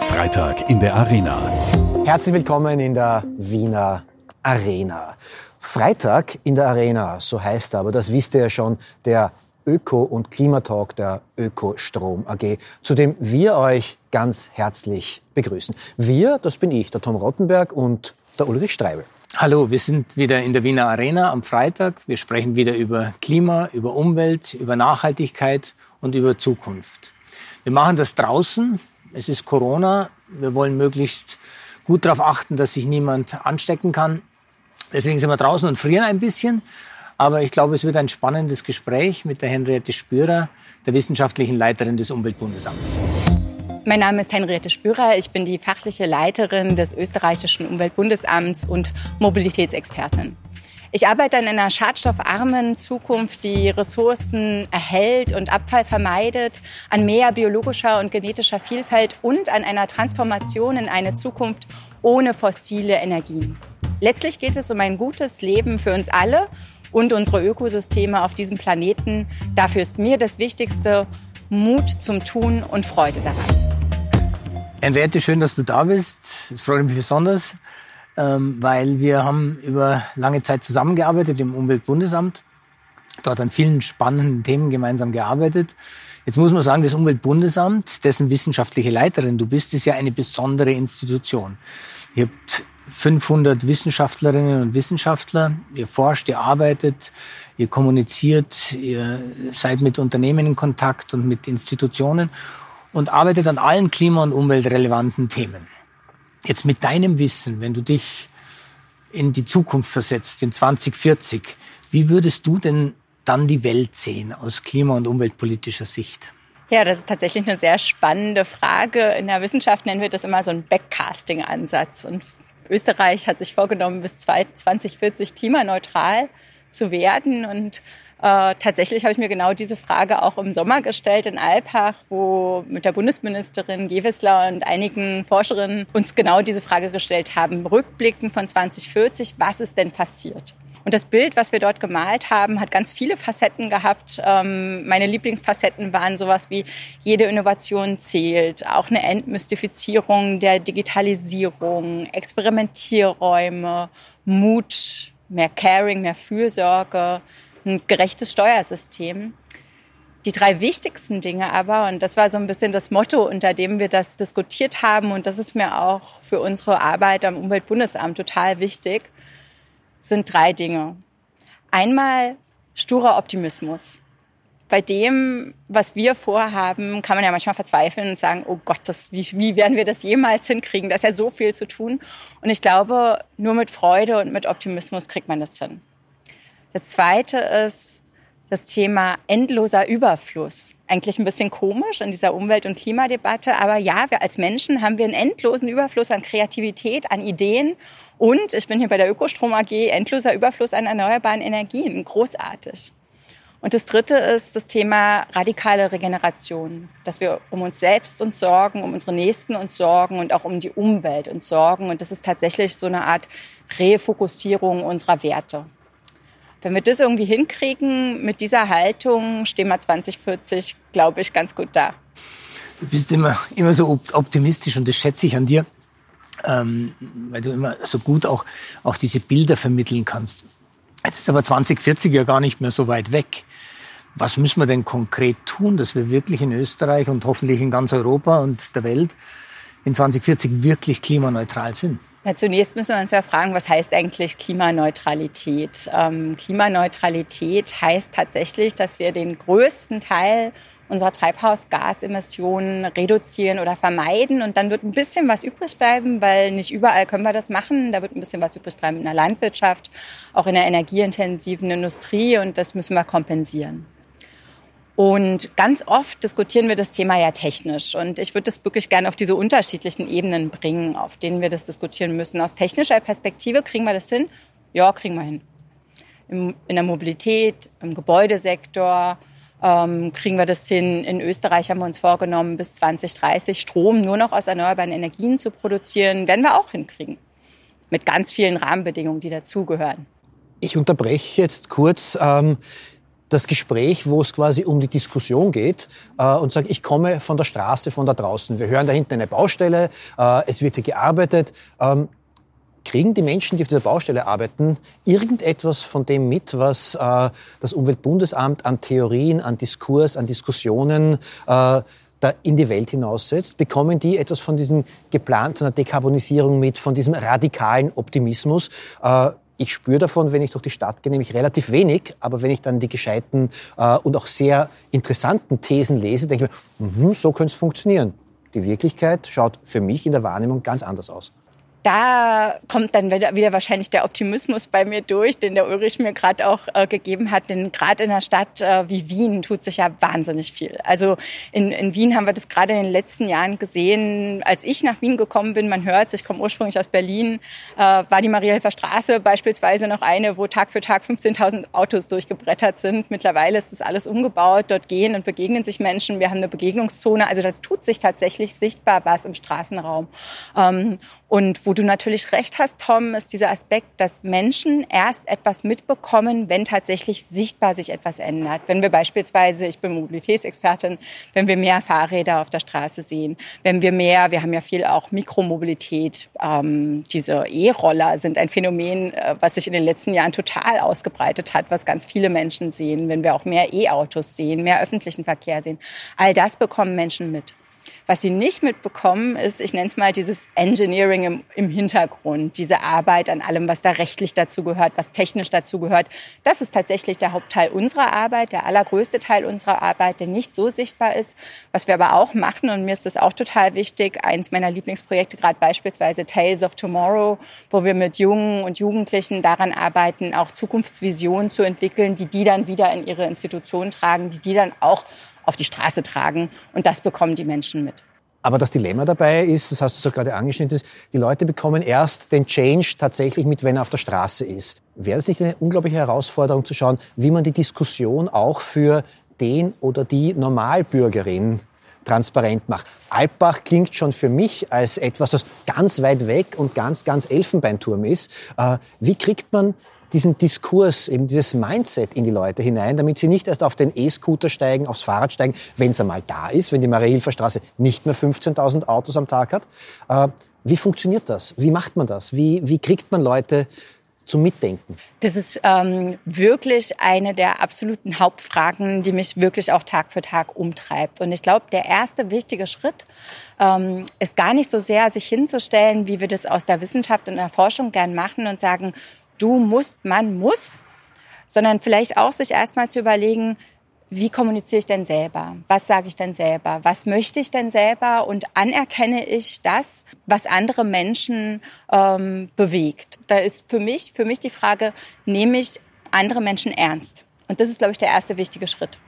Freitag in der Arena. Herzlich willkommen in der Wiener Arena. Freitag in der Arena, so heißt aber, das wisst ihr ja schon, der Öko- und Klimatalk der Ökostrom AG, zu dem wir euch ganz herzlich begrüßen. Wir, das bin ich, der Tom Rottenberg und der Ulrich Streibel. Hallo, wir sind wieder in der Wiener Arena am Freitag. Wir sprechen wieder über Klima, über Umwelt, über Nachhaltigkeit und über Zukunft. Wir machen das draußen. Es ist Corona. Wir wollen möglichst gut darauf achten, dass sich niemand anstecken kann. Deswegen sind wir draußen und frieren ein bisschen. Aber ich glaube, es wird ein spannendes Gespräch mit der Henriette Spürer, der wissenschaftlichen Leiterin des Umweltbundesamts. Mein Name ist Henriette Spürer. Ich bin die fachliche Leiterin des österreichischen Umweltbundesamts und Mobilitätsexpertin. Ich arbeite an einer schadstoffarmen Zukunft, die Ressourcen erhält und Abfall vermeidet, an mehr biologischer und genetischer Vielfalt und an einer Transformation in eine Zukunft ohne fossile Energien. Letztlich geht es um ein gutes Leben für uns alle und unsere Ökosysteme auf diesem Planeten. Dafür ist mir das Wichtigste Mut zum Tun und Freude daran. Henriette, schön, dass du da bist. Es freut mich besonders. Ähm, weil wir haben über lange Zeit zusammengearbeitet im Umweltbundesamt, dort an vielen spannenden Themen gemeinsam gearbeitet. Jetzt muss man sagen, das Umweltbundesamt, dessen wissenschaftliche Leiterin du bist, ist ja eine besondere Institution. Ihr habt 500 Wissenschaftlerinnen und Wissenschaftler. Ihr forscht, ihr arbeitet, ihr kommuniziert, ihr seid mit Unternehmen in Kontakt und mit Institutionen und arbeitet an allen klima- und umweltrelevanten Themen. Jetzt mit deinem Wissen, wenn du dich in die Zukunft versetzt, in 2040, wie würdest du denn dann die Welt sehen aus klima- und umweltpolitischer Sicht? Ja, das ist tatsächlich eine sehr spannende Frage. In der Wissenschaft nennen wir das immer so ein Backcasting-Ansatz. Und Österreich hat sich vorgenommen, bis 2040 klimaneutral zu werden. Und äh, tatsächlich habe ich mir genau diese Frage auch im Sommer gestellt in Alpach, wo mit der Bundesministerin Gewissler und einigen Forscherinnen uns genau diese Frage gestellt haben. Rückblicken von 2040, was ist denn passiert? Und das Bild, was wir dort gemalt haben, hat ganz viele Facetten gehabt. Ähm, meine Lieblingsfacetten waren sowas wie jede Innovation zählt, auch eine Entmystifizierung der Digitalisierung, Experimentierräume, Mut, mehr Caring, mehr Fürsorge, ein gerechtes Steuersystem. Die drei wichtigsten Dinge aber, und das war so ein bisschen das Motto, unter dem wir das diskutiert haben, und das ist mir auch für unsere Arbeit am Umweltbundesamt total wichtig, sind drei Dinge. Einmal sturer Optimismus. Bei dem, was wir vorhaben, kann man ja manchmal verzweifeln und sagen, oh Gott, das, wie, wie werden wir das jemals hinkriegen? Da ist ja so viel zu tun. Und ich glaube, nur mit Freude und mit Optimismus kriegt man das hin. Das zweite ist das Thema endloser Überfluss. Eigentlich ein bisschen komisch in dieser Umwelt- und Klimadebatte, aber ja, wir als Menschen haben wir einen endlosen Überfluss an Kreativität, an Ideen und ich bin hier bei der Ökostrom AG, endloser Überfluss an erneuerbaren Energien. Großartig. Und das dritte ist das Thema radikale Regeneration, dass wir um uns selbst uns sorgen, um unsere Nächsten uns sorgen und auch um die Umwelt uns sorgen. Und das ist tatsächlich so eine Art Refokussierung unserer Werte. Wenn wir das irgendwie hinkriegen, mit dieser Haltung stehen wir 2040, glaube ich, ganz gut da. Du bist immer, immer so optimistisch und das schätze ich an dir, ähm, weil du immer so gut auch, auch diese Bilder vermitteln kannst. Jetzt ist aber 2040 ja gar nicht mehr so weit weg. Was müssen wir denn konkret tun, dass wir wirklich in Österreich und hoffentlich in ganz Europa und der Welt in 2040 wirklich klimaneutral sind? Ja, zunächst müssen wir uns ja fragen, was heißt eigentlich Klimaneutralität? Ähm, Klimaneutralität heißt tatsächlich, dass wir den größten Teil unserer Treibhausgasemissionen reduzieren oder vermeiden. Und dann wird ein bisschen was übrig bleiben, weil nicht überall können wir das machen. Da wird ein bisschen was übrig bleiben in der Landwirtschaft, auch in der energieintensiven Industrie. Und das müssen wir kompensieren. Und ganz oft diskutieren wir das Thema ja technisch. Und ich würde das wirklich gerne auf diese unterschiedlichen Ebenen bringen, auf denen wir das diskutieren müssen. Aus technischer Perspektive kriegen wir das hin? Ja, kriegen wir hin. in der Mobilität, im Gebäudesektor ähm, kriegen wir das hin. In Österreich haben wir uns vorgenommen, bis 2030 Strom nur noch aus erneuerbaren Energien zu produzieren. Werden wir auch hinkriegen. Mit ganz vielen Rahmenbedingungen, die dazugehören. Ich unterbreche jetzt kurz. Ähm das Gespräch, wo es quasi um die Diskussion geht äh, und sage, ich komme von der Straße, von da draußen. Wir hören da hinten eine Baustelle, äh, es wird hier gearbeitet. Ähm, kriegen die Menschen, die auf dieser Baustelle arbeiten, irgendetwas von dem mit, was äh, das Umweltbundesamt an Theorien, an Diskurs, an Diskussionen äh, da in die Welt hinaussetzt? Bekommen die etwas von diesem geplanten, von der Dekarbonisierung mit, von diesem radikalen Optimismus? Äh, ich spüre davon, wenn ich durch die Stadt gehe, nämlich relativ wenig. Aber wenn ich dann die gescheiten äh, und auch sehr interessanten Thesen lese, denke ich mir, mh, so könnte es funktionieren. Die Wirklichkeit schaut für mich in der Wahrnehmung ganz anders aus da kommt dann wieder, wahrscheinlich der Optimismus bei mir durch, den der Ulrich mir gerade auch äh, gegeben hat. Denn gerade in einer Stadt äh, wie Wien tut sich ja wahnsinnig viel. Also in, in Wien haben wir das gerade in den letzten Jahren gesehen. Als ich nach Wien gekommen bin, man hört ich komme ursprünglich aus Berlin, äh, war die Mariahilfer Straße beispielsweise noch eine, wo Tag für Tag 15.000 Autos durchgebrettert sind. Mittlerweile ist das alles umgebaut. Dort gehen und begegnen sich Menschen. Wir haben eine Begegnungszone. Also da tut sich tatsächlich sichtbar was im Straßenraum. Ähm, und wo du natürlich recht hast, Tom, ist dieser Aspekt, dass Menschen erst etwas mitbekommen, wenn tatsächlich sichtbar sich etwas ändert. Wenn wir beispielsweise, ich bin Mobilitätsexpertin, wenn wir mehr Fahrräder auf der Straße sehen, wenn wir mehr, wir haben ja viel auch Mikromobilität, ähm, diese E-Roller sind ein Phänomen, äh, was sich in den letzten Jahren total ausgebreitet hat, was ganz viele Menschen sehen, wenn wir auch mehr E-Autos sehen, mehr öffentlichen Verkehr sehen. All das bekommen Menschen mit. Was sie nicht mitbekommen, ist, ich nenne es mal dieses Engineering im, im, Hintergrund, diese Arbeit an allem, was da rechtlich dazu gehört, was technisch dazu gehört. Das ist tatsächlich der Hauptteil unserer Arbeit, der allergrößte Teil unserer Arbeit, der nicht so sichtbar ist. Was wir aber auch machen, und mir ist das auch total wichtig, eins meiner Lieblingsprojekte, gerade beispielsweise Tales of Tomorrow, wo wir mit Jungen und Jugendlichen daran arbeiten, auch Zukunftsvisionen zu entwickeln, die die dann wieder in ihre Institution tragen, die die dann auch auf die Straße tragen. Und das bekommen die Menschen mit. Aber das Dilemma dabei ist, das hast du so gerade angeschnitten, die Leute bekommen erst den Change tatsächlich mit, wenn er auf der Straße ist. Wäre es nicht eine unglaubliche Herausforderung zu schauen, wie man die Diskussion auch für den oder die Normalbürgerin transparent macht. Alpbach klingt schon für mich als etwas, das ganz weit weg und ganz, ganz Elfenbeinturm ist. Äh, wie kriegt man diesen Diskurs, eben dieses Mindset in die Leute hinein, damit sie nicht erst auf den E-Scooter steigen, aufs Fahrrad steigen, wenn es einmal da ist, wenn die Marie-Hilfer Straße nicht mehr 15.000 Autos am Tag hat. Äh, wie funktioniert das? Wie macht man das? Wie, wie kriegt man Leute zum Mitdenken? Das ist ähm, wirklich eine der absoluten Hauptfragen, die mich wirklich auch Tag für Tag umtreibt. Und ich glaube, der erste wichtige Schritt ähm, ist gar nicht so sehr, sich hinzustellen, wie wir das aus der Wissenschaft und der Forschung gern machen und sagen, du musst, man muss, sondern vielleicht auch sich erstmal zu überlegen, wie kommuniziere ich denn selber? Was sage ich denn selber? Was möchte ich denn selber? Und anerkenne ich das, was andere Menschen ähm, bewegt? Da ist für mich, für mich die Frage, nehme ich andere Menschen ernst? Und das ist, glaube ich, der erste wichtige Schritt.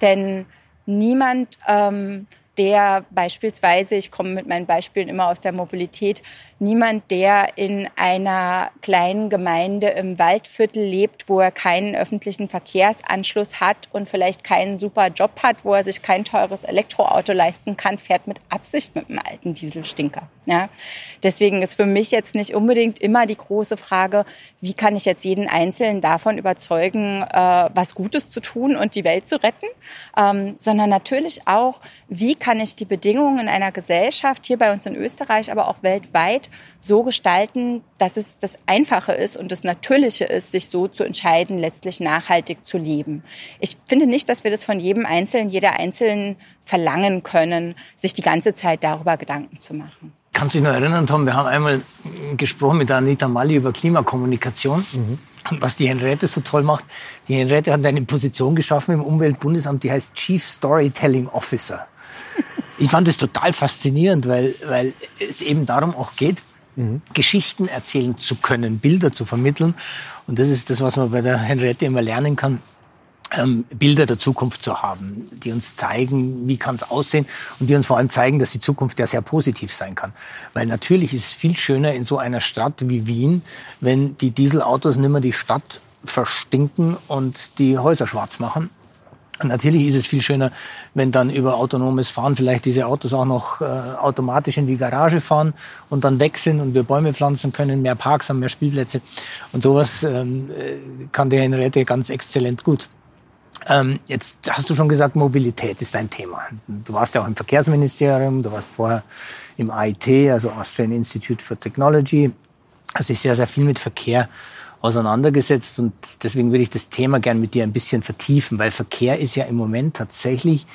Denn niemand ähm, der beispielsweise, ich komme mit meinen Beispielen immer aus der Mobilität, niemand, der in einer kleinen Gemeinde im Waldviertel lebt, wo er keinen öffentlichen Verkehrsanschluss hat und vielleicht keinen super Job hat, wo er sich kein teures Elektroauto leisten kann, fährt mit Absicht mit einem alten Dieselstinker. Ja? Deswegen ist für mich jetzt nicht unbedingt immer die große Frage, wie kann ich jetzt jeden Einzelnen davon überzeugen, äh, was Gutes zu tun und die Welt zu retten, ähm, sondern natürlich auch, wie kann ich die Bedingungen in einer Gesellschaft, hier bei uns in Österreich, aber auch weltweit, so gestalten, dass es das Einfache ist und das Natürliche ist, sich so zu entscheiden, letztlich nachhaltig zu leben. Ich finde nicht, dass wir das von jedem Einzelnen, jeder Einzelnen verlangen können, sich die ganze Zeit darüber Gedanken zu machen. Kannst du dich noch erinnern, Tom, wir haben einmal gesprochen mit Anita Malli über Klimakommunikation. Mhm. Und was die Henriette so toll macht, die Henriette hat eine Position geschaffen im Umweltbundesamt, die heißt Chief Storytelling Officer. Ich fand es total faszinierend, weil, weil es eben darum auch geht, mhm. Geschichten erzählen zu können, Bilder zu vermitteln. Und das ist das, was man bei der Henriette immer lernen kann ähm, Bilder der Zukunft zu haben, die uns zeigen, wie kann es aussehen und die uns vor allem zeigen, dass die Zukunft ja sehr positiv sein kann. Weil natürlich ist es viel schöner in so einer Stadt wie Wien, wenn die Dieselautos nicht mehr die Stadt verstinken und die Häuser schwarz machen. Natürlich ist es viel schöner, wenn dann über autonomes Fahren vielleicht diese Autos auch noch äh, automatisch in die Garage fahren und dann sind und wir Bäume pflanzen können, mehr Parks haben, mehr Spielplätze. Und sowas ähm, äh, kann der Henriette ganz exzellent gut. Ähm, jetzt hast du schon gesagt, Mobilität ist ein Thema. Du warst ja auch im Verkehrsministerium, du warst vorher im AIT, also Austrian Institute for Technology. Hast dich sehr, sehr viel mit Verkehr auseinandergesetzt und deswegen würde ich das Thema gern mit dir ein bisschen vertiefen, weil Verkehr ist ja im Moment tatsächlich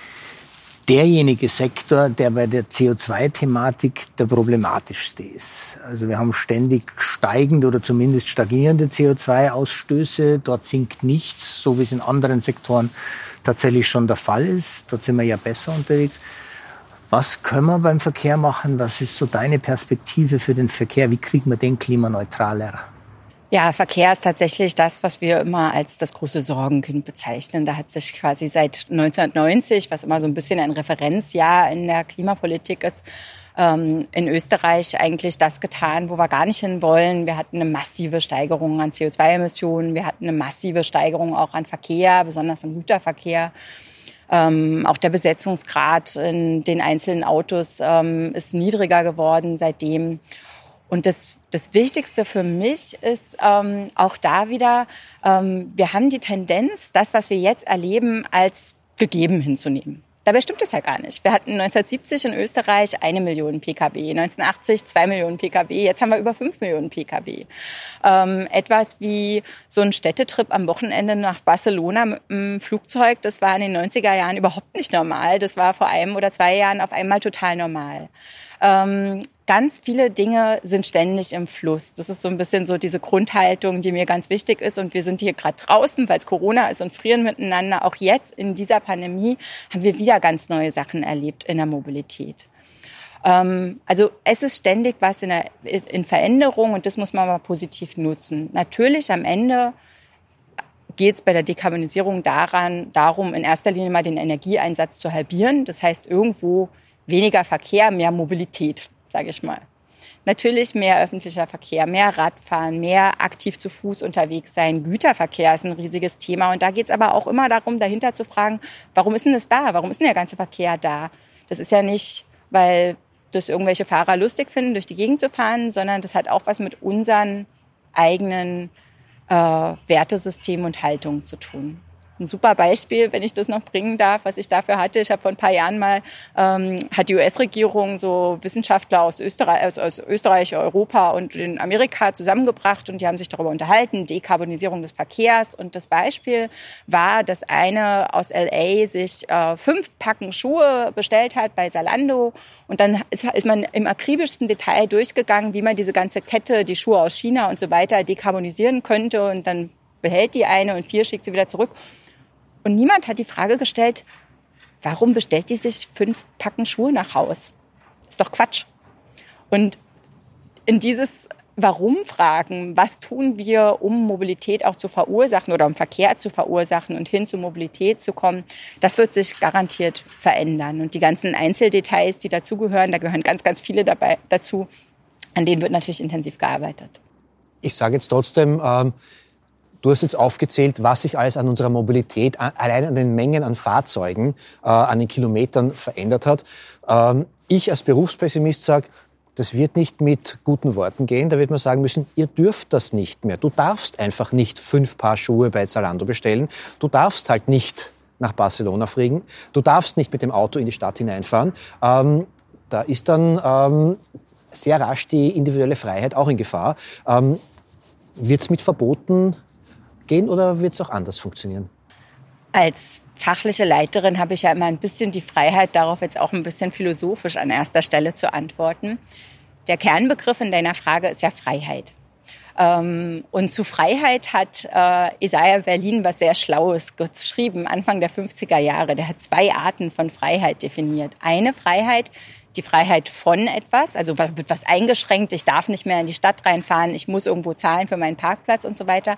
derjenige Sektor, der bei der CO2-Thematik der problematischste ist. Also wir haben ständig steigende oder zumindest stagnierende CO2-Ausstöße. Dort sinkt nichts, so wie es in anderen Sektoren tatsächlich schon der Fall ist. Dort sind wir ja besser unterwegs. Was können wir beim Verkehr machen? Was ist so deine Perspektive für den Verkehr? Wie kriegen wir den klimaneutraler? Ja, Verkehr ist tatsächlich das, was wir immer als das große Sorgenkind bezeichnen. Da hat sich quasi seit 1990, was immer so ein bisschen ein Referenzjahr in der Klimapolitik ist, ähm, in Österreich eigentlich das getan, wo wir gar nicht hin wollen. Wir hatten eine massive Steigerung an CO2-Emissionen. Wir hatten eine massive Steigerung auch an Verkehr, besonders im Güterverkehr. Ähm, auch der Besetzungsgrad in den einzelnen Autos ähm, ist niedriger geworden seitdem. Und das, das Wichtigste für mich ist ähm, auch da wieder, ähm, wir haben die Tendenz, das, was wir jetzt erleben, als gegeben hinzunehmen. Dabei stimmt es ja gar nicht. Wir hatten 1970 in Österreich eine Million Pkw, 1980 zwei Millionen Pkw, jetzt haben wir über fünf Millionen Pkw. Ähm, etwas wie so ein Städtetrip am Wochenende nach Barcelona mit einem Flugzeug, das war in den 90er Jahren überhaupt nicht normal. Das war vor einem oder zwei Jahren auf einmal total normal. Ähm, ganz viele Dinge sind ständig im Fluss. Das ist so ein bisschen so diese Grundhaltung, die mir ganz wichtig ist. Und wir sind hier gerade draußen, weil es Corona ist und frieren miteinander. Auch jetzt in dieser Pandemie haben wir wieder ganz neue Sachen erlebt in der Mobilität. Ähm, also es ist ständig was in, der, in Veränderung und das muss man mal positiv nutzen. Natürlich am Ende geht es bei der Dekarbonisierung daran, darum, in erster Linie mal den Energieeinsatz zu halbieren. Das heißt, irgendwo weniger Verkehr, mehr Mobilität sage ich mal. Natürlich mehr öffentlicher Verkehr, mehr Radfahren, mehr aktiv zu Fuß unterwegs sein. Güterverkehr ist ein riesiges Thema. Und da geht es aber auch immer darum, dahinter zu fragen, warum ist denn das da? Warum ist denn der ganze Verkehr da? Das ist ja nicht, weil das irgendwelche Fahrer lustig finden, durch die Gegend zu fahren, sondern das hat auch was mit unseren eigenen äh, Wertesystemen und Haltungen zu tun ein super Beispiel, wenn ich das noch bringen darf, was ich dafür hatte. Ich habe vor ein paar Jahren mal, ähm, hat die US-Regierung so Wissenschaftler aus Österreich, aus, aus Österreich, Europa und in Amerika zusammengebracht und die haben sich darüber unterhalten, Dekarbonisierung des Verkehrs. Und das Beispiel war, dass eine aus LA sich äh, fünf Packen Schuhe bestellt hat bei Salando und dann ist, ist man im akribischsten Detail durchgegangen, wie man diese ganze Kette, die Schuhe aus China und so weiter dekarbonisieren könnte und dann behält die eine und vier schickt sie wieder zurück. Und niemand hat die Frage gestellt, warum bestellt die sich fünf Packen Schuhe nach Haus? Ist doch Quatsch. Und in dieses Warum fragen, was tun wir, um Mobilität auch zu verursachen oder um Verkehr zu verursachen und hin zur Mobilität zu kommen, das wird sich garantiert verändern. Und die ganzen Einzeldetails, die dazugehören, da gehören ganz, ganz viele dabei dazu, an denen wird natürlich intensiv gearbeitet. Ich sage jetzt trotzdem, ähm Du hast jetzt aufgezählt, was sich alles an unserer Mobilität, allein an den Mengen an Fahrzeugen, äh, an den Kilometern verändert hat. Ähm, ich als Berufspessimist sage, das wird nicht mit guten Worten gehen. Da wird man sagen müssen, ihr dürft das nicht mehr. Du darfst einfach nicht fünf Paar Schuhe bei Zalando bestellen. Du darfst halt nicht nach Barcelona fliegen. Du darfst nicht mit dem Auto in die Stadt hineinfahren. Ähm, da ist dann ähm, sehr rasch die individuelle Freiheit auch in Gefahr. Ähm, wird es mit Verboten gehen oder wird es auch anders funktionieren? Als fachliche Leiterin habe ich ja immer ein bisschen die Freiheit, darauf jetzt auch ein bisschen philosophisch an erster Stelle zu antworten. Der Kernbegriff in deiner Frage ist ja Freiheit. Ähm, und zu Freiheit hat äh, Isaiah Berlin was sehr Schlaues geschrieben, Anfang der 50er Jahre. Der hat zwei Arten von Freiheit definiert. Eine Freiheit, die Freiheit von etwas, also wird was eingeschränkt, ich darf nicht mehr in die Stadt reinfahren, ich muss irgendwo zahlen für meinen Parkplatz und so weiter.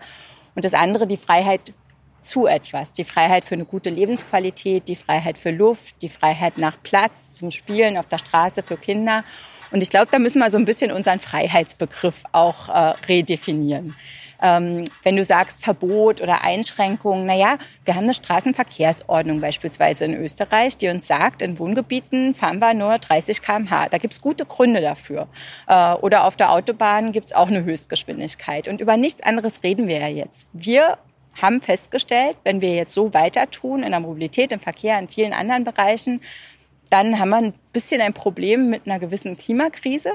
Und das andere, die Freiheit zu etwas. Die Freiheit für eine gute Lebensqualität, die Freiheit für Luft, die Freiheit nach Platz zum Spielen auf der Straße für Kinder. Und ich glaube, da müssen wir so ein bisschen unseren Freiheitsbegriff auch äh, redefinieren. Ähm, wenn du sagst Verbot oder Einschränkung, naja, wir haben eine Straßenverkehrsordnung beispielsweise in Österreich, die uns sagt, in Wohngebieten fahren wir nur 30 km/h. Da gibt's gute Gründe dafür. Äh, oder auf der Autobahn gibt's auch eine Höchstgeschwindigkeit. Und über nichts anderes reden wir ja jetzt. Wir haben festgestellt, wenn wir jetzt so weiter tun in der Mobilität, im Verkehr, in vielen anderen Bereichen, dann haben wir ein bisschen ein Problem mit einer gewissen Klimakrise.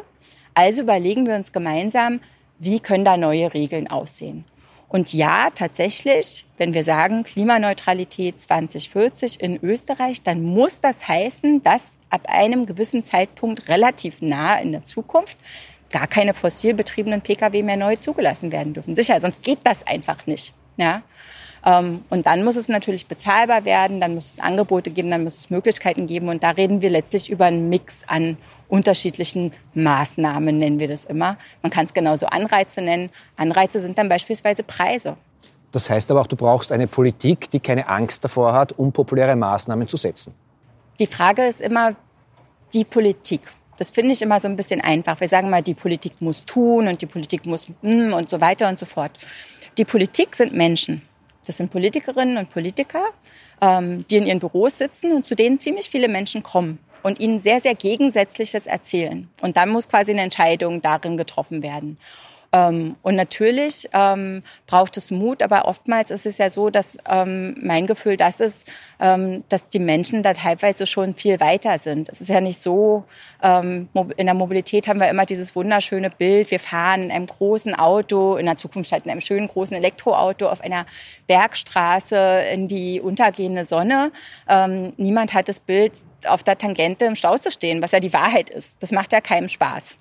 Also überlegen wir uns gemeinsam, wie können da neue Regeln aussehen. Und ja, tatsächlich, wenn wir sagen Klimaneutralität 2040 in Österreich, dann muss das heißen, dass ab einem gewissen Zeitpunkt relativ nah in der Zukunft gar keine fossil betriebenen Pkw mehr neu zugelassen werden dürfen. Sicher, sonst geht das einfach nicht. Ja? Ähm, und dann muss es natürlich bezahlbar werden, dann muss es Angebote geben, dann muss es Möglichkeiten geben. Und da reden wir letztlich über einen Mix an unterschiedlichen Maßnahmen, nennen wir das immer. Man kann es genauso Anreize nennen. Anreize sind dann beispielsweise Preise. Das heißt aber auch, du brauchst eine Politik, die keine Angst davor hat, unpopuläre Maßnahmen zu setzen. Die Frage ist immer die Politik. Das finde ich immer so ein bisschen einfach. Wir sagen mal, die Politik muss tun und die Politik muss mm, und so weiter und so fort. Die Politik sind Menschen. Das sind Politikerinnen und Politiker, ähm, die in ihren Büros sitzen und zu denen ziemlich viele Menschen kommen und ihnen sehr, sehr Gegensätzliches erzählen. Und dann muss quasi eine Entscheidung darin getroffen werden. Ähm, und natürlich ähm, braucht es Mut, aber oftmals ist es ja so, dass ähm, mein Gefühl das ist, ähm, dass die Menschen da teilweise schon viel weiter sind. Es ist ja nicht so, ähm, in der Mobilität haben wir immer dieses wunderschöne Bild, wir fahren in einem großen Auto, in der Zukunft halt in einem schönen großen Elektroauto auf einer Bergstraße in die untergehende Sonne. Ähm, niemand hat das Bild, auf der Tangente im Stau zu stehen, was ja die Wahrheit ist. Das macht ja keinem Spaß.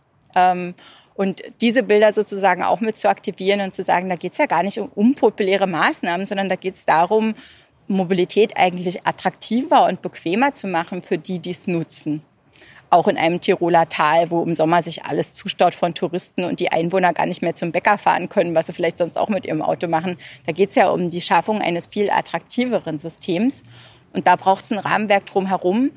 Und diese Bilder sozusagen auch mit zu aktivieren und zu sagen, da geht es ja gar nicht um unpopuläre Maßnahmen, sondern da geht es darum, Mobilität eigentlich attraktiver und bequemer zu machen für die, die es nutzen. Auch in einem Tiroler Tal, wo im Sommer sich alles zustaut von Touristen und die Einwohner gar nicht mehr zum Bäcker fahren können, was sie vielleicht sonst auch mit ihrem Auto machen. Da geht es ja um die Schaffung eines viel attraktiveren Systems. Und da braucht es ein Rahmenwerk drumherum,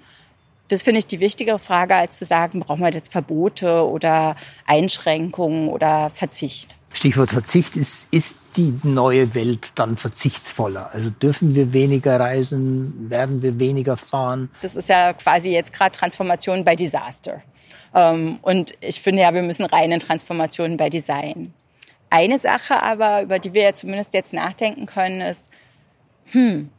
das finde ich die wichtigere Frage, als zu sagen, brauchen wir jetzt Verbote oder Einschränkungen oder Verzicht. Stichwort Verzicht ist, ist die neue Welt dann verzichtsvoller? Also dürfen wir weniger reisen? Werden wir weniger fahren? Das ist ja quasi jetzt gerade Transformation bei Disaster. Ähm, und ich finde ja, wir müssen rein in Transformationen bei Design. Eine Sache aber, über die wir ja zumindest jetzt nachdenken können, ist, hm,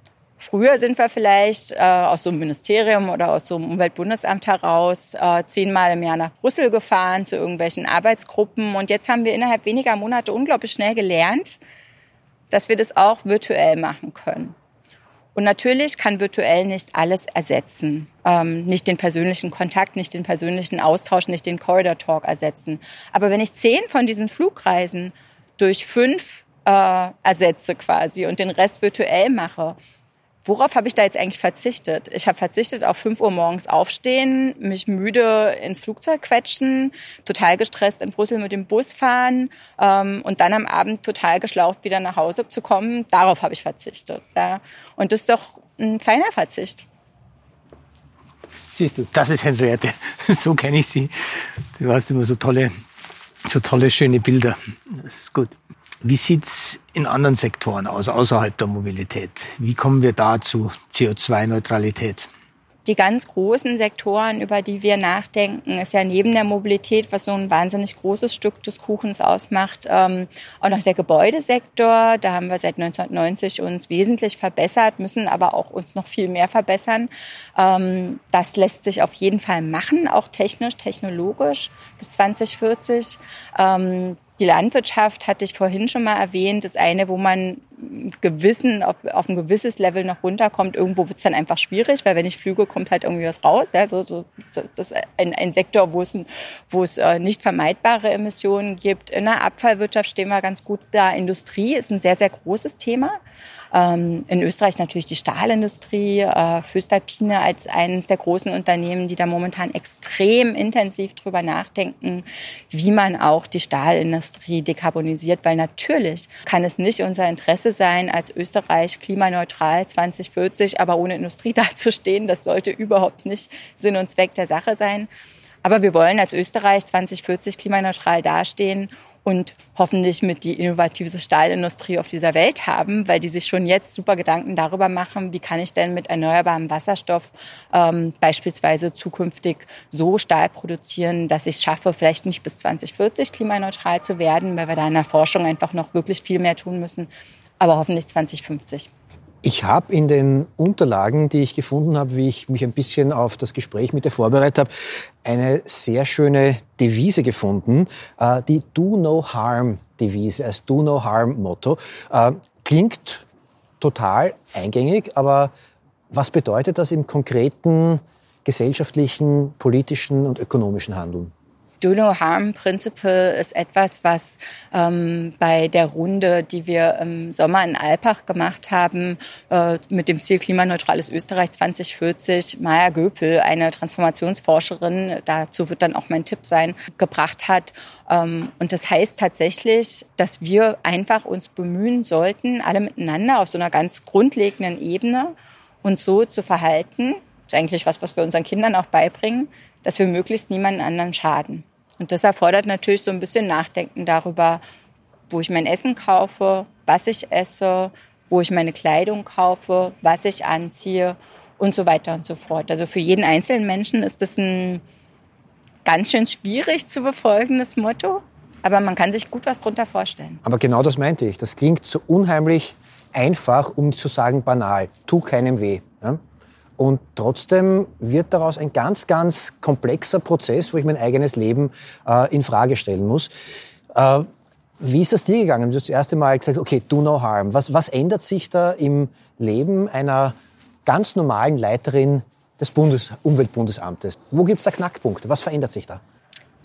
Früher sind wir vielleicht äh, aus so einem Ministerium oder aus so einem Umweltbundesamt heraus äh, zehnmal im Jahr nach Brüssel gefahren zu irgendwelchen Arbeitsgruppen. Und jetzt haben wir innerhalb weniger Monate unglaublich schnell gelernt, dass wir das auch virtuell machen können. Und natürlich kann virtuell nicht alles ersetzen. Ähm, nicht den persönlichen Kontakt, nicht den persönlichen Austausch, nicht den Corridor Talk ersetzen. Aber wenn ich zehn von diesen Flugreisen durch fünf äh, ersetze quasi und den Rest virtuell mache, Worauf habe ich da jetzt eigentlich verzichtet? Ich habe verzichtet auf 5 Uhr morgens aufstehen, mich müde ins Flugzeug quetschen, total gestresst in Brüssel mit dem Bus fahren ähm, und dann am Abend total geschlaucht wieder nach Hause zu kommen. Darauf habe ich verzichtet. Ja. Und das ist doch ein feiner Verzicht. Siehst du, das ist Henriette. So kenne ich sie. Du hast immer so tolle, so tolle, schöne Bilder. Das ist gut. Wie sieht's in anderen Sektoren aus, außerhalb der Mobilität? Wie kommen wir da zu CO2-Neutralität? Die ganz großen Sektoren, über die wir nachdenken, ist ja neben der Mobilität, was so ein wahnsinnig großes Stück des Kuchens ausmacht, ähm, auch noch der Gebäudesektor. Da haben wir seit 1990 uns wesentlich verbessert, müssen aber auch uns noch viel mehr verbessern. Ähm, das lässt sich auf jeden Fall machen, auch technisch, technologisch bis 2040. Ähm, die Landwirtschaft hatte ich vorhin schon mal erwähnt, ist eine, wo man gewissen, auf, auf ein gewisses Level noch runterkommt. Irgendwo wird es dann einfach schwierig, weil wenn ich flüge, kommt halt irgendwie was raus. Ja, so, so, das ist ein, ein Sektor, wo es, wo es äh, nicht vermeidbare Emissionen gibt. In der Abfallwirtschaft stehen wir ganz gut da. Industrie ist ein sehr, sehr großes Thema. Ähm, in Österreich natürlich die Stahlindustrie, äh, Föstalpine als eines der großen Unternehmen, die da momentan extrem intensiv drüber nachdenken, wie man auch die Stahlindustrie dekarbonisiert, weil natürlich kann es nicht unser Interesse sein, als Österreich klimaneutral 2040, aber ohne Industrie dazustehen. Das sollte überhaupt nicht Sinn und Zweck der Sache sein. Aber wir wollen als Österreich 2040 klimaneutral dastehen und hoffentlich mit die innovativste Stahlindustrie auf dieser Welt haben, weil die sich schon jetzt super Gedanken darüber machen, wie kann ich denn mit erneuerbarem Wasserstoff ähm, beispielsweise zukünftig so Stahl produzieren, dass ich es schaffe, vielleicht nicht bis 2040 klimaneutral zu werden, weil wir da in der Forschung einfach noch wirklich viel mehr tun müssen, aber hoffentlich 2050. Ich habe in den Unterlagen, die ich gefunden habe, wie ich mich ein bisschen auf das Gespräch mit dir vorbereitet habe, eine sehr schöne Devise gefunden, äh, die Do No Harm Devise, als Do No Harm Motto. Äh, klingt total eingängig, aber was bedeutet das im konkreten gesellschaftlichen, politischen und ökonomischen Handeln? Do No Harm Principle ist etwas, was ähm, bei der Runde, die wir im Sommer in Alpach gemacht haben, äh, mit dem Ziel Klimaneutrales Österreich 2040, Maya Göpel, eine Transformationsforscherin, dazu wird dann auch mein Tipp sein, gebracht hat. Ähm, und das heißt tatsächlich, dass wir einfach uns bemühen sollten, alle miteinander auf so einer ganz grundlegenden Ebene uns so zu verhalten, ist eigentlich was, was wir unseren Kindern auch beibringen, dass wir möglichst niemanden anderen schaden. Und das erfordert natürlich so ein bisschen Nachdenken darüber, wo ich mein Essen kaufe, was ich esse, wo ich meine Kleidung kaufe, was ich anziehe und so weiter und so fort. Also für jeden einzelnen Menschen ist das ein ganz schön schwierig zu befolgendes Motto, aber man kann sich gut was darunter vorstellen. Aber genau das meinte ich. Das klingt so unheimlich einfach, um zu sagen banal. Tu keinem weh. Ja? Und trotzdem wird daraus ein ganz, ganz komplexer Prozess, wo ich mein eigenes Leben äh, in Frage stellen muss. Äh, wie ist das dir gegangen? Du hast das erste Mal gesagt, okay, do no harm. Was, was ändert sich da im Leben einer ganz normalen Leiterin des Bundes, Umweltbundesamtes? Wo gibt es da Knackpunkte? Was verändert sich da?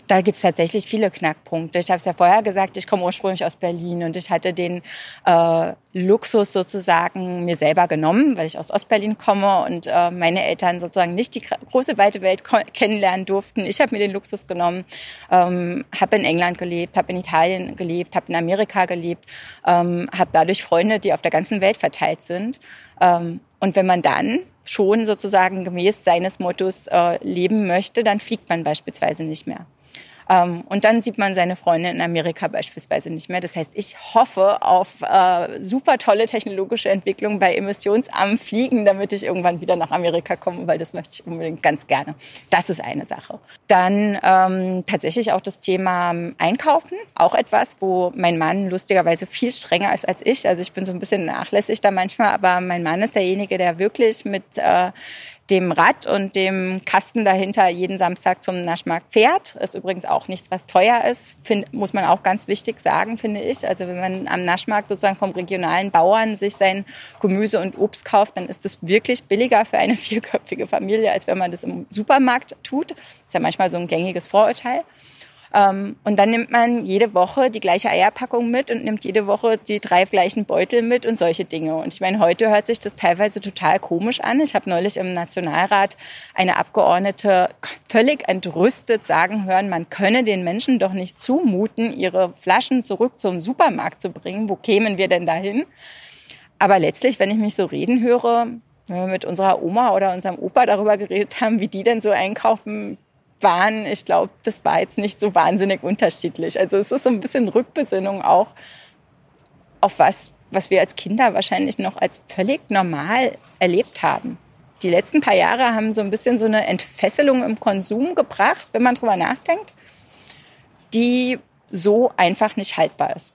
Da gibt es tatsächlich viele Knackpunkte. Ich habe es ja vorher gesagt, ich komme ursprünglich aus Berlin und ich hatte den äh, Luxus sozusagen mir selber genommen, weil ich aus Ostberlin komme und äh, meine Eltern sozusagen nicht die große weite Welt kennenlernen durften. Ich habe mir den Luxus genommen, ähm, habe in England gelebt, habe in Italien gelebt, habe in Amerika gelebt, ähm, habe dadurch Freunde, die auf der ganzen Welt verteilt sind. Ähm, und wenn man dann schon sozusagen gemäß seines Mottos äh, leben möchte, dann fliegt man beispielsweise nicht mehr. Ähm, und dann sieht man seine Freunde in Amerika beispielsweise nicht mehr. Das heißt, ich hoffe auf äh, super tolle technologische Entwicklung bei emissionsarmen Fliegen, damit ich irgendwann wieder nach Amerika komme, weil das möchte ich unbedingt ganz gerne. Das ist eine Sache. Dann ähm, tatsächlich auch das Thema Einkaufen, auch etwas, wo mein Mann lustigerweise viel strenger ist als ich. Also ich bin so ein bisschen nachlässig da manchmal, aber mein Mann ist derjenige, der wirklich mit äh, dem Rad und dem Kasten dahinter jeden Samstag zum Naschmarkt fährt. Ist übrigens auch nichts, was teuer ist, find, muss man auch ganz wichtig sagen, finde ich. Also wenn man am Naschmarkt sozusagen vom regionalen Bauern sich sein Gemüse und Obst kauft, dann ist es wirklich billiger für eine vierköpfige Familie, als wenn man das im Supermarkt tut. Das ist ja manchmal so ein gängiges Vorurteil. Ähm, und dann nimmt man jede Woche die gleiche Eierpackung mit und nimmt jede Woche die drei gleichen Beutel mit und solche Dinge. Und ich meine, heute hört sich das teilweise total komisch an. Ich habe neulich im Nationalrat eine Abgeordnete völlig entrüstet sagen hören, man könne den Menschen doch nicht zumuten, ihre Flaschen zurück zum Supermarkt zu bringen. Wo kämen wir denn dahin? Aber letztlich, wenn ich mich so reden höre, wenn wir mit unserer Oma oder unserem Opa darüber geredet haben, wie die denn so einkaufen, waren, ich glaube, das war jetzt nicht so wahnsinnig unterschiedlich. Also es ist so ein bisschen Rückbesinnung auch auf was, was wir als Kinder wahrscheinlich noch als völlig normal erlebt haben. Die letzten paar Jahre haben so ein bisschen so eine Entfesselung im Konsum gebracht, wenn man drüber nachdenkt, die so einfach nicht haltbar ist.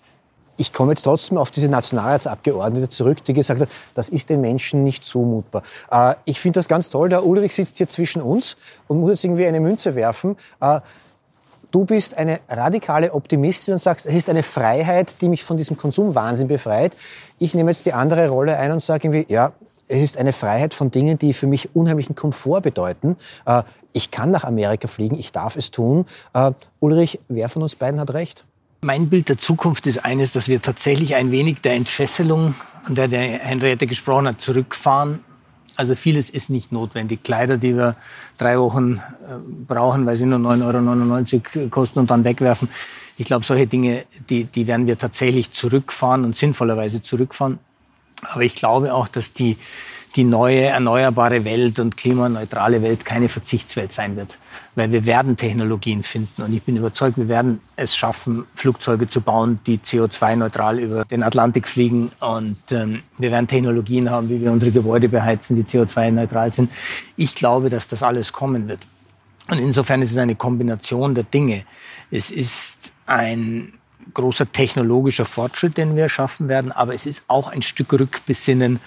Ich komme jetzt trotzdem auf diese Nationalratsabgeordnete zurück, die gesagt hat, das ist den Menschen nicht zumutbar. Äh, ich finde das ganz toll. Der Ulrich sitzt hier zwischen uns und muss jetzt irgendwie eine Münze werfen. Äh, du bist eine radikale Optimistin und sagst, es ist eine Freiheit, die mich von diesem Konsumwahnsinn befreit. Ich nehme jetzt die andere Rolle ein und sage irgendwie, ja, es ist eine Freiheit von Dingen, die für mich unheimlichen Komfort bedeuten. Äh, ich kann nach Amerika fliegen, ich darf es tun. Ulrich, wer von uns beiden hat recht? Mein Bild der Zukunft ist eines, dass wir tatsächlich ein wenig der Entfesselung, an der der Henriette gesprochen hat, zurückfahren. Also vieles ist nicht notwendig. Kleider, die wir drei Wochen äh, brauchen, weil sie nur 9,99 Euro kosten und dann wegwerfen. Ich glaube, solche Dinge, die, die werden wir tatsächlich zurückfahren und sinnvollerweise zurückfahren. Aber ich glaube auch, dass die, die neue erneuerbare Welt und klimaneutrale Welt keine Verzichtswelt sein wird. Weil wir werden Technologien finden und ich bin überzeugt, wir werden es schaffen, Flugzeuge zu bauen, die CO2-neutral über den Atlantik fliegen und ähm, wir werden Technologien haben, wie wir unsere Gebäude beheizen, die CO2-neutral sind. Ich glaube, dass das alles kommen wird. Und insofern ist es eine Kombination der Dinge. Es ist ein großer technologischer Fortschritt, den wir schaffen werden, aber es ist auch ein Stück Rückbesinnen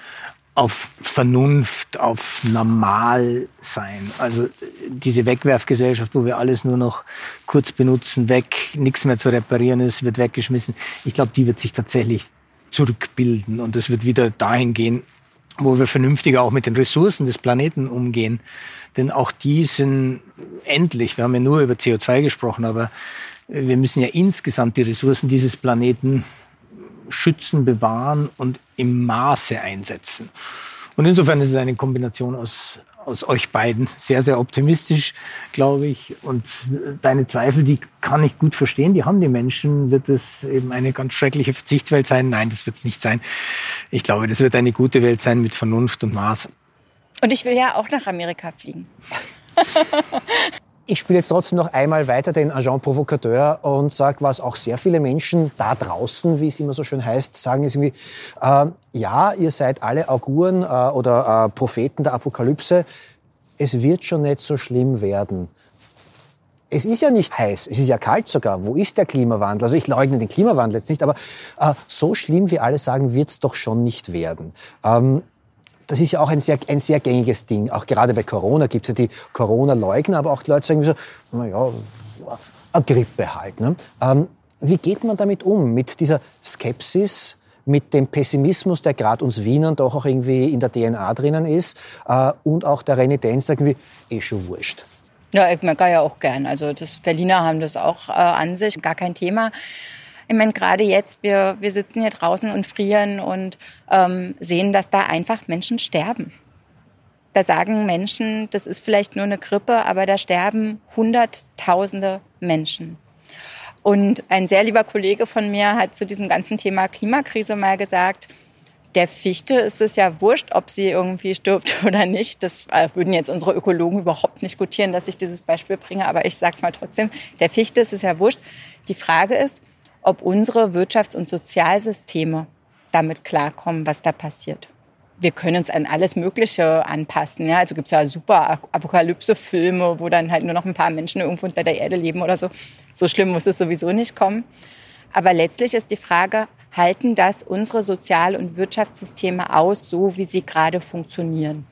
auf Vernunft, auf Normalsein. Also diese Wegwerfgesellschaft, wo wir alles nur noch kurz benutzen, weg, nichts mehr zu reparieren ist, wird weggeschmissen. Ich glaube, die wird sich tatsächlich zurückbilden und es wird wieder dahin gehen, wo wir vernünftiger auch mit den Ressourcen des Planeten umgehen. Denn auch die sind endlich. Wir haben ja nur über CO2 gesprochen, aber wir müssen ja insgesamt die Ressourcen dieses Planeten schützen, bewahren und im Maße einsetzen. Und insofern ist es eine Kombination aus, aus euch beiden. Sehr, sehr optimistisch, glaube ich. Und deine Zweifel, die kann ich gut verstehen. Die haben die Menschen. Wird es eben eine ganz schreckliche Verzichtswelt sein? Nein, das wird es nicht sein. Ich glaube, das wird eine gute Welt sein mit Vernunft und Maß. Und ich will ja auch nach Amerika fliegen. Ich spiele jetzt trotzdem noch einmal weiter den Agent Provocateur und sage, was auch sehr viele Menschen da draußen, wie es immer so schön heißt, sagen, ist irgendwie, äh, ja, ihr seid alle Auguren äh, oder äh, Propheten der Apokalypse, es wird schon nicht so schlimm werden. Es ist ja nicht heiß, es ist ja kalt sogar. Wo ist der Klimawandel? Also ich leugne den Klimawandel jetzt nicht, aber äh, so schlimm, wie alle sagen, wird es doch schon nicht werden. Ähm, das ist ja auch ein sehr, ein sehr gängiges Ding. Auch gerade bei Corona gibt es ja die Corona-Leugner, aber auch die Leute sagen so, naja, eine Grippe halt. Ne? Ähm, wie geht man damit um? Mit dieser Skepsis, mit dem Pessimismus, der gerade uns Wienern doch auch irgendwie in der DNA drinnen ist äh, und auch der Renitenz, irgendwie, eh schon wurscht. Ja, ich mag ja auch gern. Also das Berliner haben das auch äh, an sich, gar kein Thema. Ich meine, gerade jetzt, wir, wir sitzen hier draußen und frieren und ähm, sehen, dass da einfach Menschen sterben. Da sagen Menschen, das ist vielleicht nur eine Grippe, aber da sterben Hunderttausende Menschen. Und ein sehr lieber Kollege von mir hat zu diesem ganzen Thema Klimakrise mal gesagt, der Fichte ist es ja wurscht, ob sie irgendwie stirbt oder nicht. Das äh, würden jetzt unsere Ökologen überhaupt nicht gutieren, dass ich dieses Beispiel bringe, aber ich sage es mal trotzdem. Der Fichte ist es ja wurscht. Die Frage ist, ob unsere Wirtschafts- und Sozialsysteme damit klarkommen, was da passiert. Wir können uns an alles Mögliche anpassen. Ja? Also gibt es ja super Apokalypse-Filme, wo dann halt nur noch ein paar Menschen irgendwo unter der Erde leben oder so. So schlimm muss es sowieso nicht kommen. Aber letztlich ist die Frage, halten das unsere Sozial- und Wirtschaftssysteme aus, so wie sie gerade funktionieren?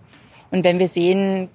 Und wenn wir sehen,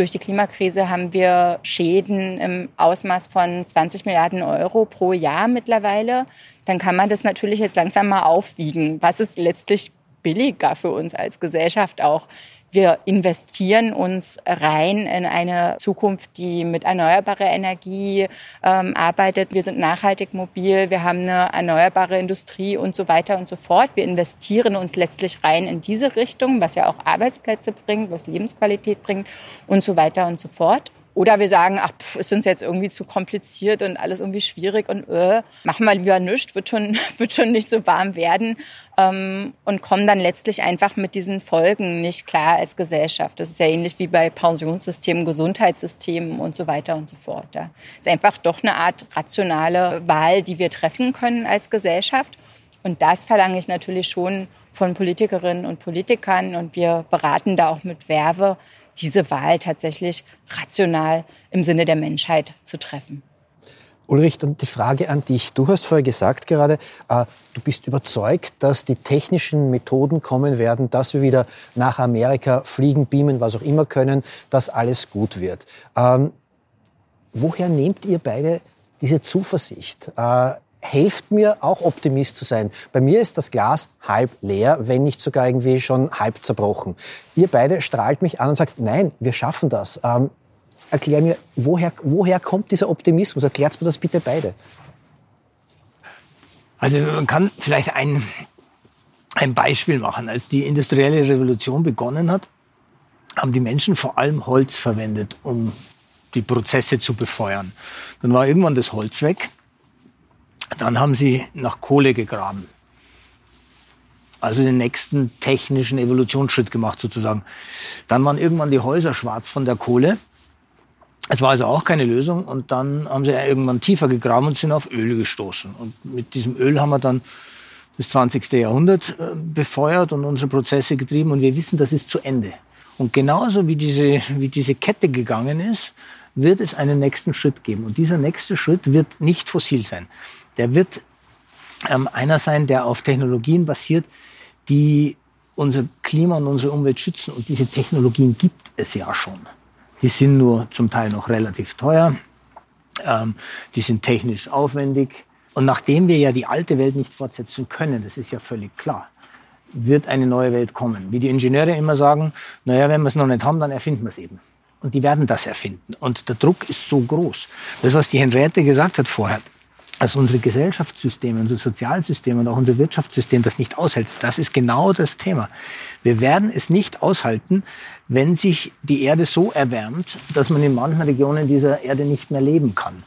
durch die Klimakrise haben wir Schäden im Ausmaß von 20 Milliarden Euro pro Jahr mittlerweile. Dann kann man das natürlich jetzt langsam mal aufwiegen. Was ist letztlich billiger für uns als Gesellschaft auch? Wir investieren uns rein in eine Zukunft, die mit erneuerbarer Energie ähm, arbeitet. Wir sind nachhaltig mobil, wir haben eine erneuerbare Industrie und so weiter und so fort. Wir investieren uns letztlich rein in diese Richtung, was ja auch Arbeitsplätze bringt, was Lebensqualität bringt und so weiter und so fort. Oder wir sagen, ach, pff, ist uns jetzt irgendwie zu kompliziert und alles irgendwie schwierig und äh, machen wir lieber nichts, wird schon, wird schon nicht so warm werden ähm, und kommen dann letztlich einfach mit diesen Folgen nicht klar als Gesellschaft. Das ist ja ähnlich wie bei Pensionssystemen, Gesundheitssystemen und so weiter und so fort. Ja. ist einfach doch eine Art rationale Wahl, die wir treffen können als Gesellschaft. Und das verlange ich natürlich schon von Politikerinnen und Politikern und wir beraten da auch mit Werbe, diese Wahl tatsächlich rational im Sinne der Menschheit zu treffen. Ulrich, dann die Frage an dich. Du hast vorher gesagt gerade, äh, du bist überzeugt, dass die technischen Methoden kommen werden, dass wir wieder nach Amerika fliegen, beamen, was auch immer können, dass alles gut wird. Ähm, woher nehmt ihr beide diese Zuversicht? Äh, helft mir auch Optimist zu sein. Bei mir ist das Glas halb leer, wenn nicht sogar irgendwie schon halb zerbrochen. Ihr beide strahlt mich an und sagt, nein, wir schaffen das. Ähm, erklär mir, woher, woher kommt dieser Optimismus? Erklärt mir das bitte beide. Also man kann vielleicht ein, ein Beispiel machen. Als die industrielle Revolution begonnen hat, haben die Menschen vor allem Holz verwendet, um die Prozesse zu befeuern. Dann war irgendwann das Holz weg dann haben sie nach Kohle gegraben. Also den nächsten technischen Evolutionsschritt gemacht sozusagen. Dann waren irgendwann die Häuser schwarz von der Kohle. Es war also auch keine Lösung. Und dann haben sie irgendwann tiefer gegraben und sind auf Öl gestoßen. Und mit diesem Öl haben wir dann das 20. Jahrhundert äh, befeuert und unsere Prozesse getrieben. Und wir wissen, das ist zu Ende. Und genauso wie diese, wie diese Kette gegangen ist, wird es einen nächsten Schritt geben. Und dieser nächste Schritt wird nicht fossil sein. Der wird ähm, einer sein, der auf Technologien basiert, die unser Klima und unsere Umwelt schützen. Und diese Technologien gibt es ja schon. Die sind nur zum Teil noch relativ teuer. Ähm, die sind technisch aufwendig. Und nachdem wir ja die alte Welt nicht fortsetzen können, das ist ja völlig klar, wird eine neue Welt kommen. Wie die Ingenieure immer sagen, naja, wenn wir es noch nicht haben, dann erfinden wir es eben. Und die werden das erfinden. Und der Druck ist so groß. Das, was die Henriette gesagt hat vorher, dass unsere Gesellschaftssysteme, unser Sozialsystem und auch unser Wirtschaftssystem das nicht aushält, das ist genau das Thema. Wir werden es nicht aushalten, wenn sich die Erde so erwärmt, dass man in manchen Regionen dieser Erde nicht mehr leben kann.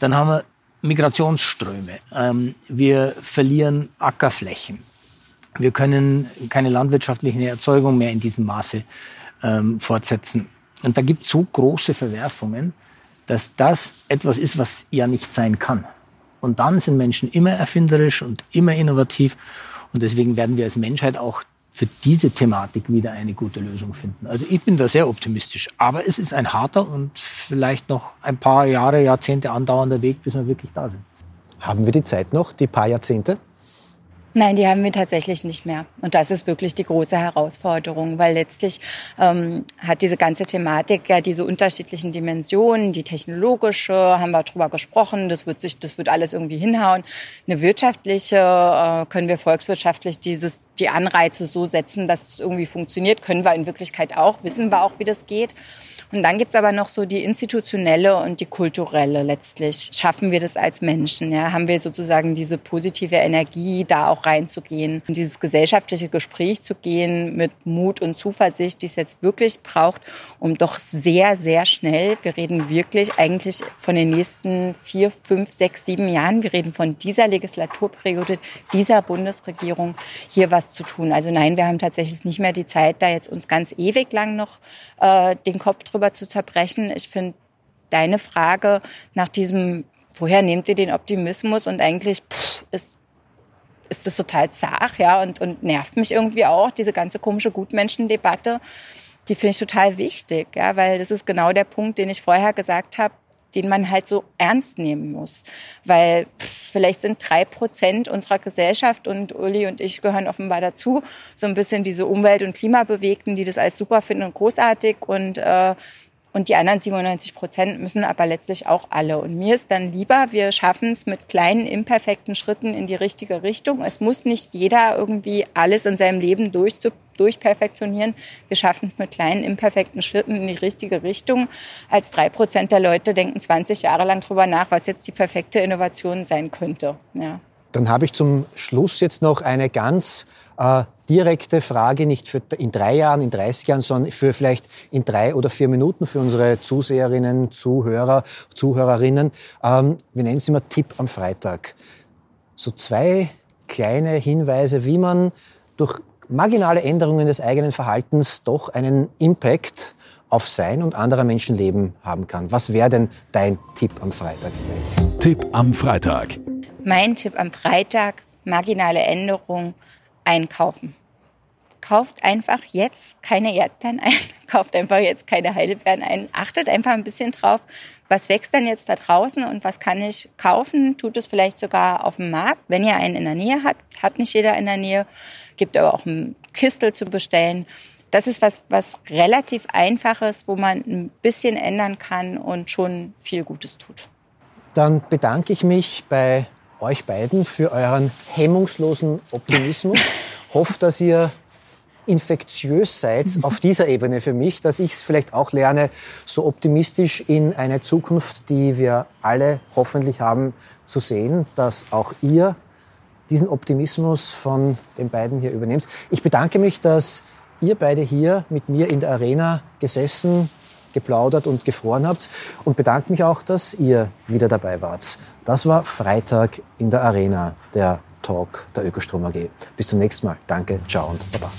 Dann haben wir Migrationsströme. Ähm, wir verlieren Ackerflächen. Wir können keine landwirtschaftliche Erzeugung mehr in diesem Maße ähm, fortsetzen. Und da gibt es so große Verwerfungen, dass das etwas ist, was ja nicht sein kann. Und dann sind Menschen immer erfinderisch und immer innovativ. Und deswegen werden wir als Menschheit auch für diese Thematik wieder eine gute Lösung finden. Also ich bin da sehr optimistisch. Aber es ist ein harter und vielleicht noch ein paar Jahre, Jahrzehnte andauernder Weg, bis wir wirklich da sind. Haben wir die Zeit noch, die paar Jahrzehnte? Nein, die haben wir tatsächlich nicht mehr. Und das ist wirklich die große Herausforderung, weil letztlich ähm, hat diese ganze Thematik ja diese unterschiedlichen Dimensionen. Die technologische haben wir drüber gesprochen, das wird sich, das wird alles irgendwie hinhauen. Eine wirtschaftliche äh, können wir volkswirtschaftlich dieses die Anreize so setzen, dass es irgendwie funktioniert, können wir in Wirklichkeit auch, wissen wir auch, wie das geht. Und dann gibt's aber noch so die institutionelle und die kulturelle letztlich. Schaffen wir das als Menschen? Ja? Haben wir sozusagen diese positive Energie, da auch reinzugehen und dieses gesellschaftliche Gespräch zu gehen mit Mut und Zuversicht, die es jetzt wirklich braucht, um doch sehr, sehr schnell, wir reden wirklich eigentlich von den nächsten vier, fünf, sechs, sieben Jahren, wir reden von dieser Legislaturperiode, dieser Bundesregierung, hier was zu tun. Also nein, wir haben tatsächlich nicht mehr die Zeit, da jetzt uns ganz ewig lang noch äh, den Kopf drüber darüber zu zerbrechen. Ich finde deine Frage nach diesem, woher nehmt ihr den Optimismus und eigentlich pff, ist ist das total zart, ja, und, und nervt mich irgendwie auch, diese ganze komische Gutmenschendebatte. Die finde ich total wichtig, ja, weil das ist genau der Punkt, den ich vorher gesagt habe, den man halt so ernst nehmen muss. Weil pff, vielleicht sind drei Prozent unserer Gesellschaft und Uli und ich gehören offenbar dazu, so ein bisschen diese Umwelt- und Klimabewegten, die das alles super finden und großartig und äh, und die anderen 97 Prozent müssen aber letztlich auch alle. Und mir ist dann lieber, wir schaffen es mit kleinen, imperfekten Schritten in die richtige Richtung. Es muss nicht jeder irgendwie alles in seinem Leben durchperfektionieren. Wir schaffen es mit kleinen, imperfekten Schritten in die richtige Richtung. Als drei Prozent der Leute denken 20 Jahre lang drüber nach, was jetzt die perfekte Innovation sein könnte. Ja. Dann habe ich zum Schluss jetzt noch eine ganz äh, direkte Frage, nicht für in drei Jahren, in 30 Jahren, sondern für vielleicht in drei oder vier Minuten für unsere Zuseherinnen, Zuhörer, Zuhörerinnen. Ähm, wir nennen es immer Tipp am Freitag. So zwei kleine Hinweise, wie man durch marginale Änderungen des eigenen Verhaltens doch einen Impact auf sein und anderer Menschenleben haben kann. Was wäre denn dein Tipp am Freitag? Tipp am Freitag. Mein Tipp am Freitag, marginale Änderung, einkaufen. Kauft einfach jetzt keine Erdbeeren ein, kauft einfach jetzt keine Heidelbeeren ein. Achtet einfach ein bisschen drauf, was wächst denn jetzt da draußen und was kann ich kaufen. Tut es vielleicht sogar auf dem Markt, wenn ihr einen in der Nähe habt. Hat nicht jeder in der Nähe. Gibt aber auch ein Kistel zu bestellen. Das ist was, was relativ einfaches, wo man ein bisschen ändern kann und schon viel Gutes tut. Dann bedanke ich mich bei euch beiden für euren hemmungslosen Optimismus. Hoffe, dass ihr infektiös seid auf dieser Ebene für mich, dass ich es vielleicht auch lerne, so optimistisch in eine Zukunft, die wir alle hoffentlich haben, zu sehen, dass auch ihr diesen Optimismus von den beiden hier übernehmt. Ich bedanke mich, dass ihr beide hier mit mir in der Arena gesessen, geplaudert und gefroren habt und bedanke mich auch, dass ihr wieder dabei wart. Das war Freitag in der Arena, der Talk der Ökostrom AG. Bis zum nächsten Mal. Danke, ciao und baba.